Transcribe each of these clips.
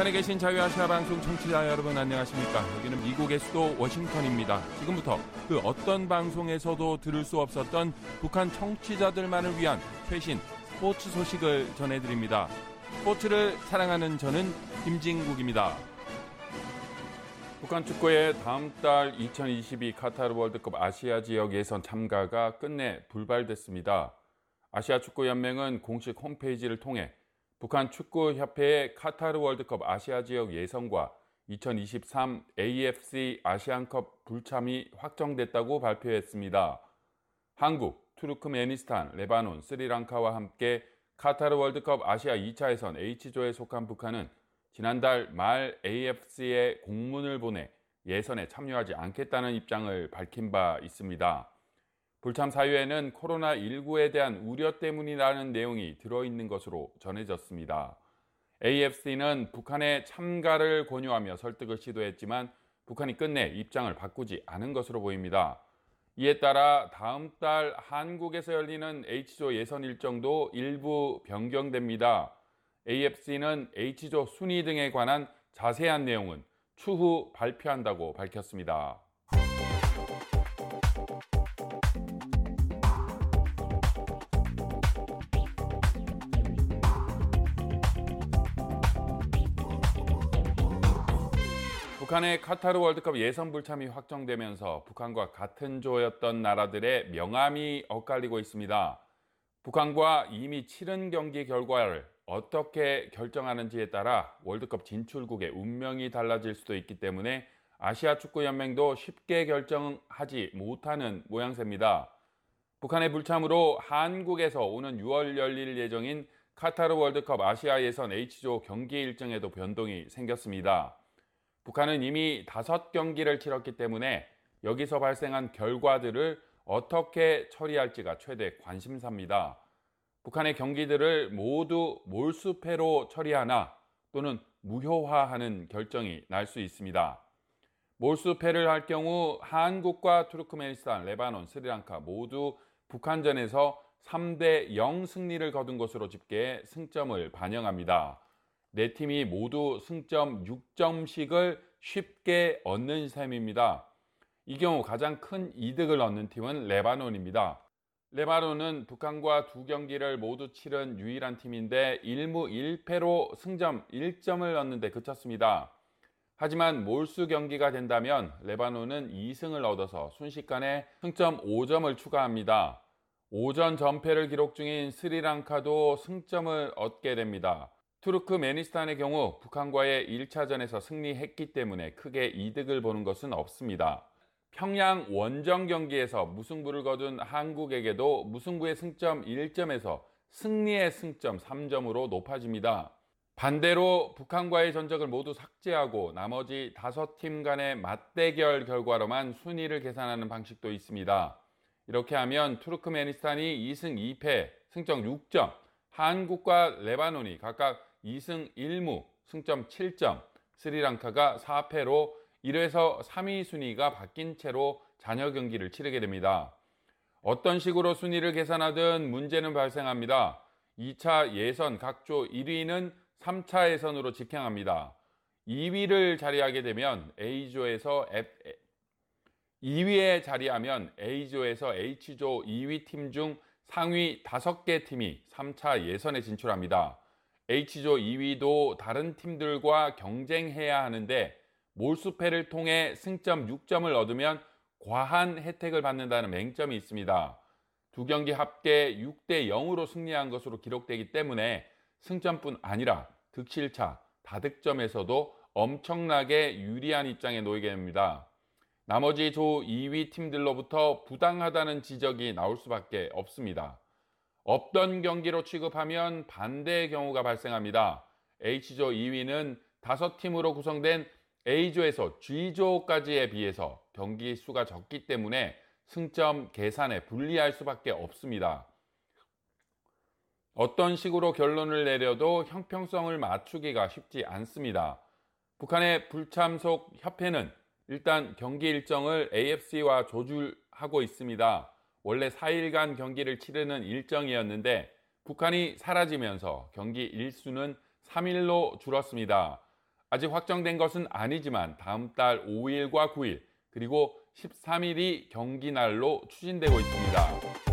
북한에 계신 자유아시아 방송 청취자 여러분 안녕하십니까? 여기는 미국의 수도 워싱턴입니다. 지금부터 그 어떤 방송에서도 들을 수 없었던 북한 청취자들만을 위한 최신 스포츠 소식을 전해드립니다. 스포츠를 사랑하는 저는 김진국입니다. 북한 축구의 다음 달 2022 카타르 월드컵 아시아 지역 예선 참가가 끝내 불발됐습니다. 아시아 축구 연맹은 공식 홈페이지를 통해 북한 축구협회의 카타르 월드컵 아시아 지역 예선과 2023 AFC 아시안컵 불참이 확정됐다고 발표했습니다. 한국, 투르크메니스탄, 레바논, 스리랑카와 함께 카타르 월드컵 아시아 2차 예선 H조에 속한 북한은 지난달 말 AFC에 공문을 보내 예선에 참여하지 않겠다는 입장을 밝힌 바 있습니다. 불참 사유에는 코로나19에 대한 우려 때문이라는 내용이 들어있는 것으로 전해졌습니다. AFC는 북한의 참가를 권유하며 설득을 시도했지만 북한이 끝내 입장을 바꾸지 않은 것으로 보입니다. 이에 따라 다음 달 한국에서 열리는 H조 예선 일정도 일부 변경됩니다. AFC는 H조 순위 등에 관한 자세한 내용은 추후 발표한다고 밝혔습니다. 북한의 카타르 월드컵 예선 불참이 확정되면서 북한과 같은 조였던 나라들의 명암이 엇갈리고 있습니다. 북한과 이미 치른 경기 결과를 어떻게 결정하는지에 따라 월드컵 진출국의 운명이 달라질 수도 있기 때문에 아시아 축구 연맹도 쉽게 결정하지 못하는 모양새입니다. 북한의 불참으로 한국에서 오는 6월 열릴 예정인 카타르 월드컵 아시아 예선 H조 경기 일정에도 변동이 생겼습니다. 북한은 이미 다섯 경기를 치렀기 때문에 여기서 발생한 결과들을 어떻게 처리할지가 최대 관심사입니다. 북한의 경기들을 모두 몰수패로 처리하나 또는 무효화하는 결정이 날 수 있습니다. 몰수패를 할 경우 한국과 투르크메니스탄, 레바논, 스리랑카 모두 북한전에서 3대 0 승리를 거둔 것으로 집계해 승점을 반영합니다. 네 팀이 모두 승점 6점씩을 쉽게 얻는 셈입니다. 이 경우 가장 큰 이득을 얻는 팀은 레바논입니다. 레바논은 북한과 두 경기를 모두 치른 유일한 팀인데 1무 1패로 승점 1점을 얻는데 그쳤습니다. 하지만 몰수 경기가 된다면 레바논은 2승을 얻어서 순식간에 승점 5점을 추가합니다. 오전 전패를 기록 중인 스리랑카도 승점을 얻게 됩니다. 투르크메니스탄의 경우 북한과의 1차전에서 승리했기 때문에 크게 이득을 보는 것은 없습니다. 평양 원정 경기에서 무승부를 거둔 한국에게도 무승부의 승점 1점에서 승리의 승점 3점으로 높아집니다. 반대로 북한과의 전적을 모두 삭제하고 나머지 5팀 간의 맞대결 결과로만 순위를 계산하는 방식도 있습니다. 이렇게 하면 투르크메니스탄이 2승 2패, 승점 6점, 한국과 레바논이 각각 2승 1무, 승점 7점, 스리랑카가 4패로 1회에서 3위 순위가 바뀐 채로 잔여 경기를 치르게 됩니다. 어떤 식으로 순위를 계산하든 문제는 발생합니다. 2차 예선 각조 1위는 3차 예선으로 직행합니다. 2위를 자리하게 되면 A조에서 F, 2위에 자리하면 A조에서 H조 2위 팀 중 상위 5개 팀이 3차 예선에 진출합니다. H조 2위도 다른 팀들과 경쟁해야 하는데 몰수패를 통해 승점 6점을 얻으면 과한 혜택을 받는다는 맹점이 있습니다. 두 경기 합계 6대 0으로 승리한 것으로 기록되기 때문에 승점뿐 아니라 득실차, 다득점에서도 엄청나게 유리한 입장에 놓이게 됩니다. 나머지 조 2위 팀들로부터 부당하다는 지적이 나올 수밖에 없습니다. 없던 경기로 취급하면 반대의 경우가 발생합니다. H조 2위는 5팀으로 구성된 A조에서 G조까지에 비해서 경기 수가 적기 때문에 승점 계산에 불리할 수밖에 없습니다. 어떤 식으로 결론을 내려도 형평성을 맞추기가 쉽지 않습니다. 북한의 불참속 협회는 일단 경기 일정을 AFC와 조율하고 있습니다. 원래 4일간 경기를 치르는 일정이었는데 북한이 사라지면서 경기 일수는 3일로 줄었습니다. 아직 확정된 것은 아니지만 다음 달 5일과 9일 그리고 13일이 경기 날로 추진되고 있습니다.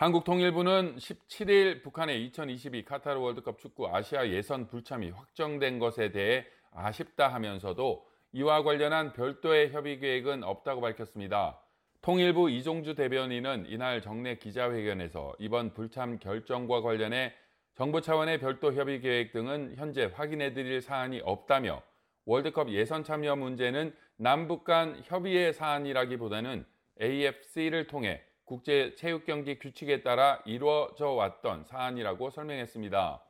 한국통일부는 17일 북한의 2022 카타르 월드컵 축구 아시아 예선 불참이 확정된 것에 대해 아쉽다 하면서도 이와 관련한 별도의 협의 계획은 없다고 밝혔습니다. 통일부 이종주 대변인은 이날 정례 기자회견에서 이번 불참 결정과 관련해 정부 차원의 별도 협의 계획 등은 현재 확인해 드릴 사안이 없다며 월드컵 예선 참여 문제는 남북 간 협의의 사안이라기보다는 AFC를 통해 국제 체육 경기 규칙에 따라 이루어져 왔던 사안이라고 설명했습니다.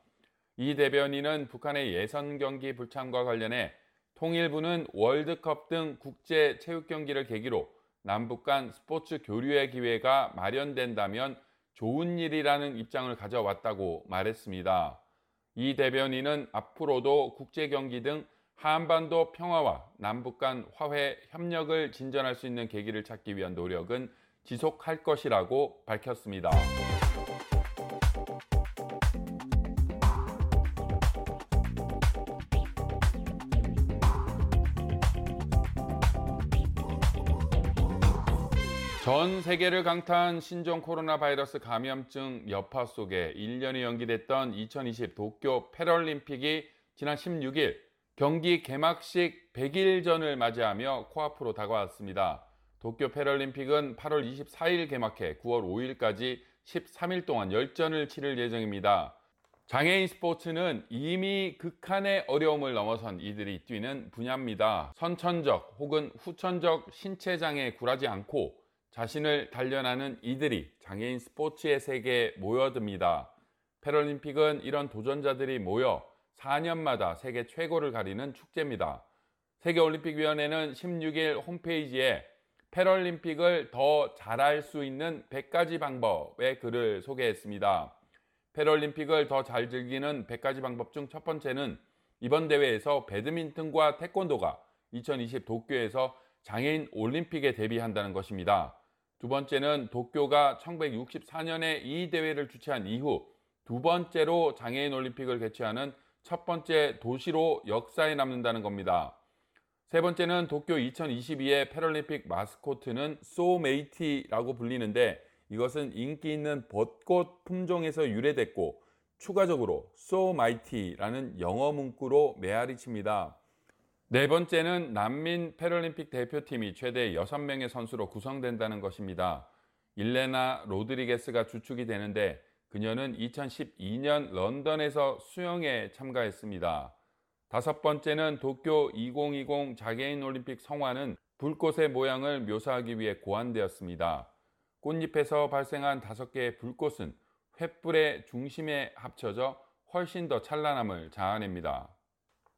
이 대변인은 북한의 예선 경기 불참과 관련해 통일부는 월드컵 등 국제 체육 경기를 계기로 남북 간 스포츠 교류의 기회가 마련된다면 좋은 일이라는 입장을 가져왔다고 말했습니다. 이 대변인은 앞으로도 국제 경기 등 한반도 평화와 남북 간 화해 협력을 진전할 수 있는 계기를 찾기 위한 노력은 지속할 것이라고 밝혔습니다. 전 세계를 강타한 신종 코로나 바이러스 감염증 여파 속에 1년이 연기됐던 2020 도쿄 패럴림픽이 지난 16일 경기 개막식 100일 전을 맞이하며 코앞으로 다가왔습니다. 도쿄 패럴림픽은 8월 24일 개막해 9월 5일까지 13일 동안 열전을 치를 예정입니다. 장애인 스포츠는 이미 극한의 어려움을 넘어선 이들이 뛰는 분야입니다. 선천적 혹은 후천적 신체 장애에 굴하지 않고 자신을 단련하는 이들이 장애인 스포츠의 세계에 모여듭니다. 패럴림픽은 이런 도전자들이 모여 4년마다 세계 최고를 가리는 축제입니다. 세계올림픽위원회는 16일 홈페이지에 패럴림픽을 더 잘할 수 있는 100가지 방법의 글을 소개했습니다. 패럴림픽을 더 잘 즐기는 100가지 방법 중 첫 번째는 이번 대회에서 배드민턴과 태권도가 2020 도쿄에서 장애인 올림픽에 대비한다는 것입니다. 두 번째는 도쿄가 1964년에 이 대회를 주최한 이후 두 번째로 장애인 올림픽을 개최하는 첫 번째 도시로 역사에 남는다는 겁니다. 세 번째는 도쿄 2022의 패럴림픽 마스코트는 소메이티라고 불리는데 이것은 인기 있는 벚꽃 품종에서 유래됐고 추가적으로 so mighty라는 영어 문구로 메아리 칩니다. 네 번째는 난민 패럴림픽 대표팀이 최대 6명의 선수로 구성된다는 것입니다. 일레나 로드리게스가 주축이 되는데 그녀는 2012년 런던에서 수영에 참가했습니다. 다섯 번째는 도쿄 2020 장애인 올림픽 성화는 불꽃의 모양을 묘사하기 위해 고안되었습니다. 꽃잎에서 발생한 다섯 개의 불꽃은 횃불의 중심에 합쳐져 훨씬 더 찬란함을 자아냅니다.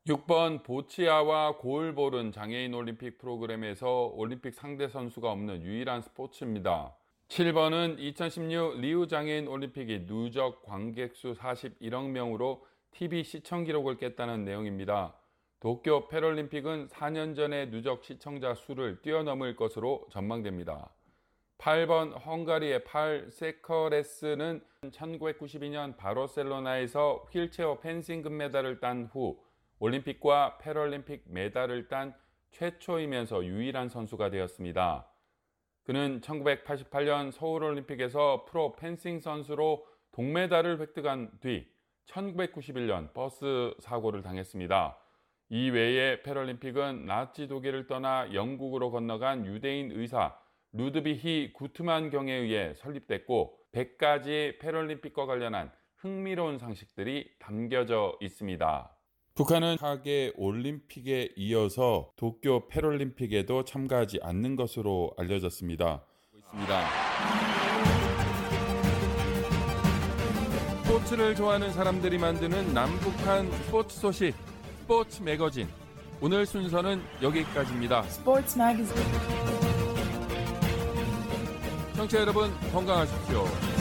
6번 보치아와 고을볼은 장애인 올림픽 프로그램에서 올림픽 상대 선수가 없는 유일한 스포츠입니다. 7번은 2016 리우 장애인 올림픽이 누적 관객 수 41억 명으로 TV 시청 기록을 깼다는 내용입니다. 도쿄 패럴림픽은 4년 전의 누적 시청자 수를 뛰어넘을 것으로 전망됩니다. 8번 헝가리의 팔 세커레스는 1992년 바르셀로나에서 휠체어 펜싱 금메달을 딴 후 올림픽과 패럴림픽 메달을 딴 최초이면서 유일한 선수가 되었습니다. 그는 1988년 서울올림픽에서 프로 펜싱 선수로 동메달을 획득한 뒤 1991년 버스 사고를 당했습니다. 이 외에 패럴림픽은 나치 독일을 떠나 영국으로 건너간 유대인 의사 루드비히 구트만 경에 의해 설립됐고 100가지 패럴림픽과 관련한 흥미로운 상식들이 담겨져 있습니다. 북한은 하계 올림픽에 이어서 도쿄 패럴림픽에도 참가하지 않는 것으로 알려졌습니다. 있습니다. 스포츠를 좋아하는 사람들이 만드는 남북한 스포츠 소식 스포츠 매거진 오늘 순서는 여기까지입니다. 스포츠 매거진 청취자 여러분 건강하십시오.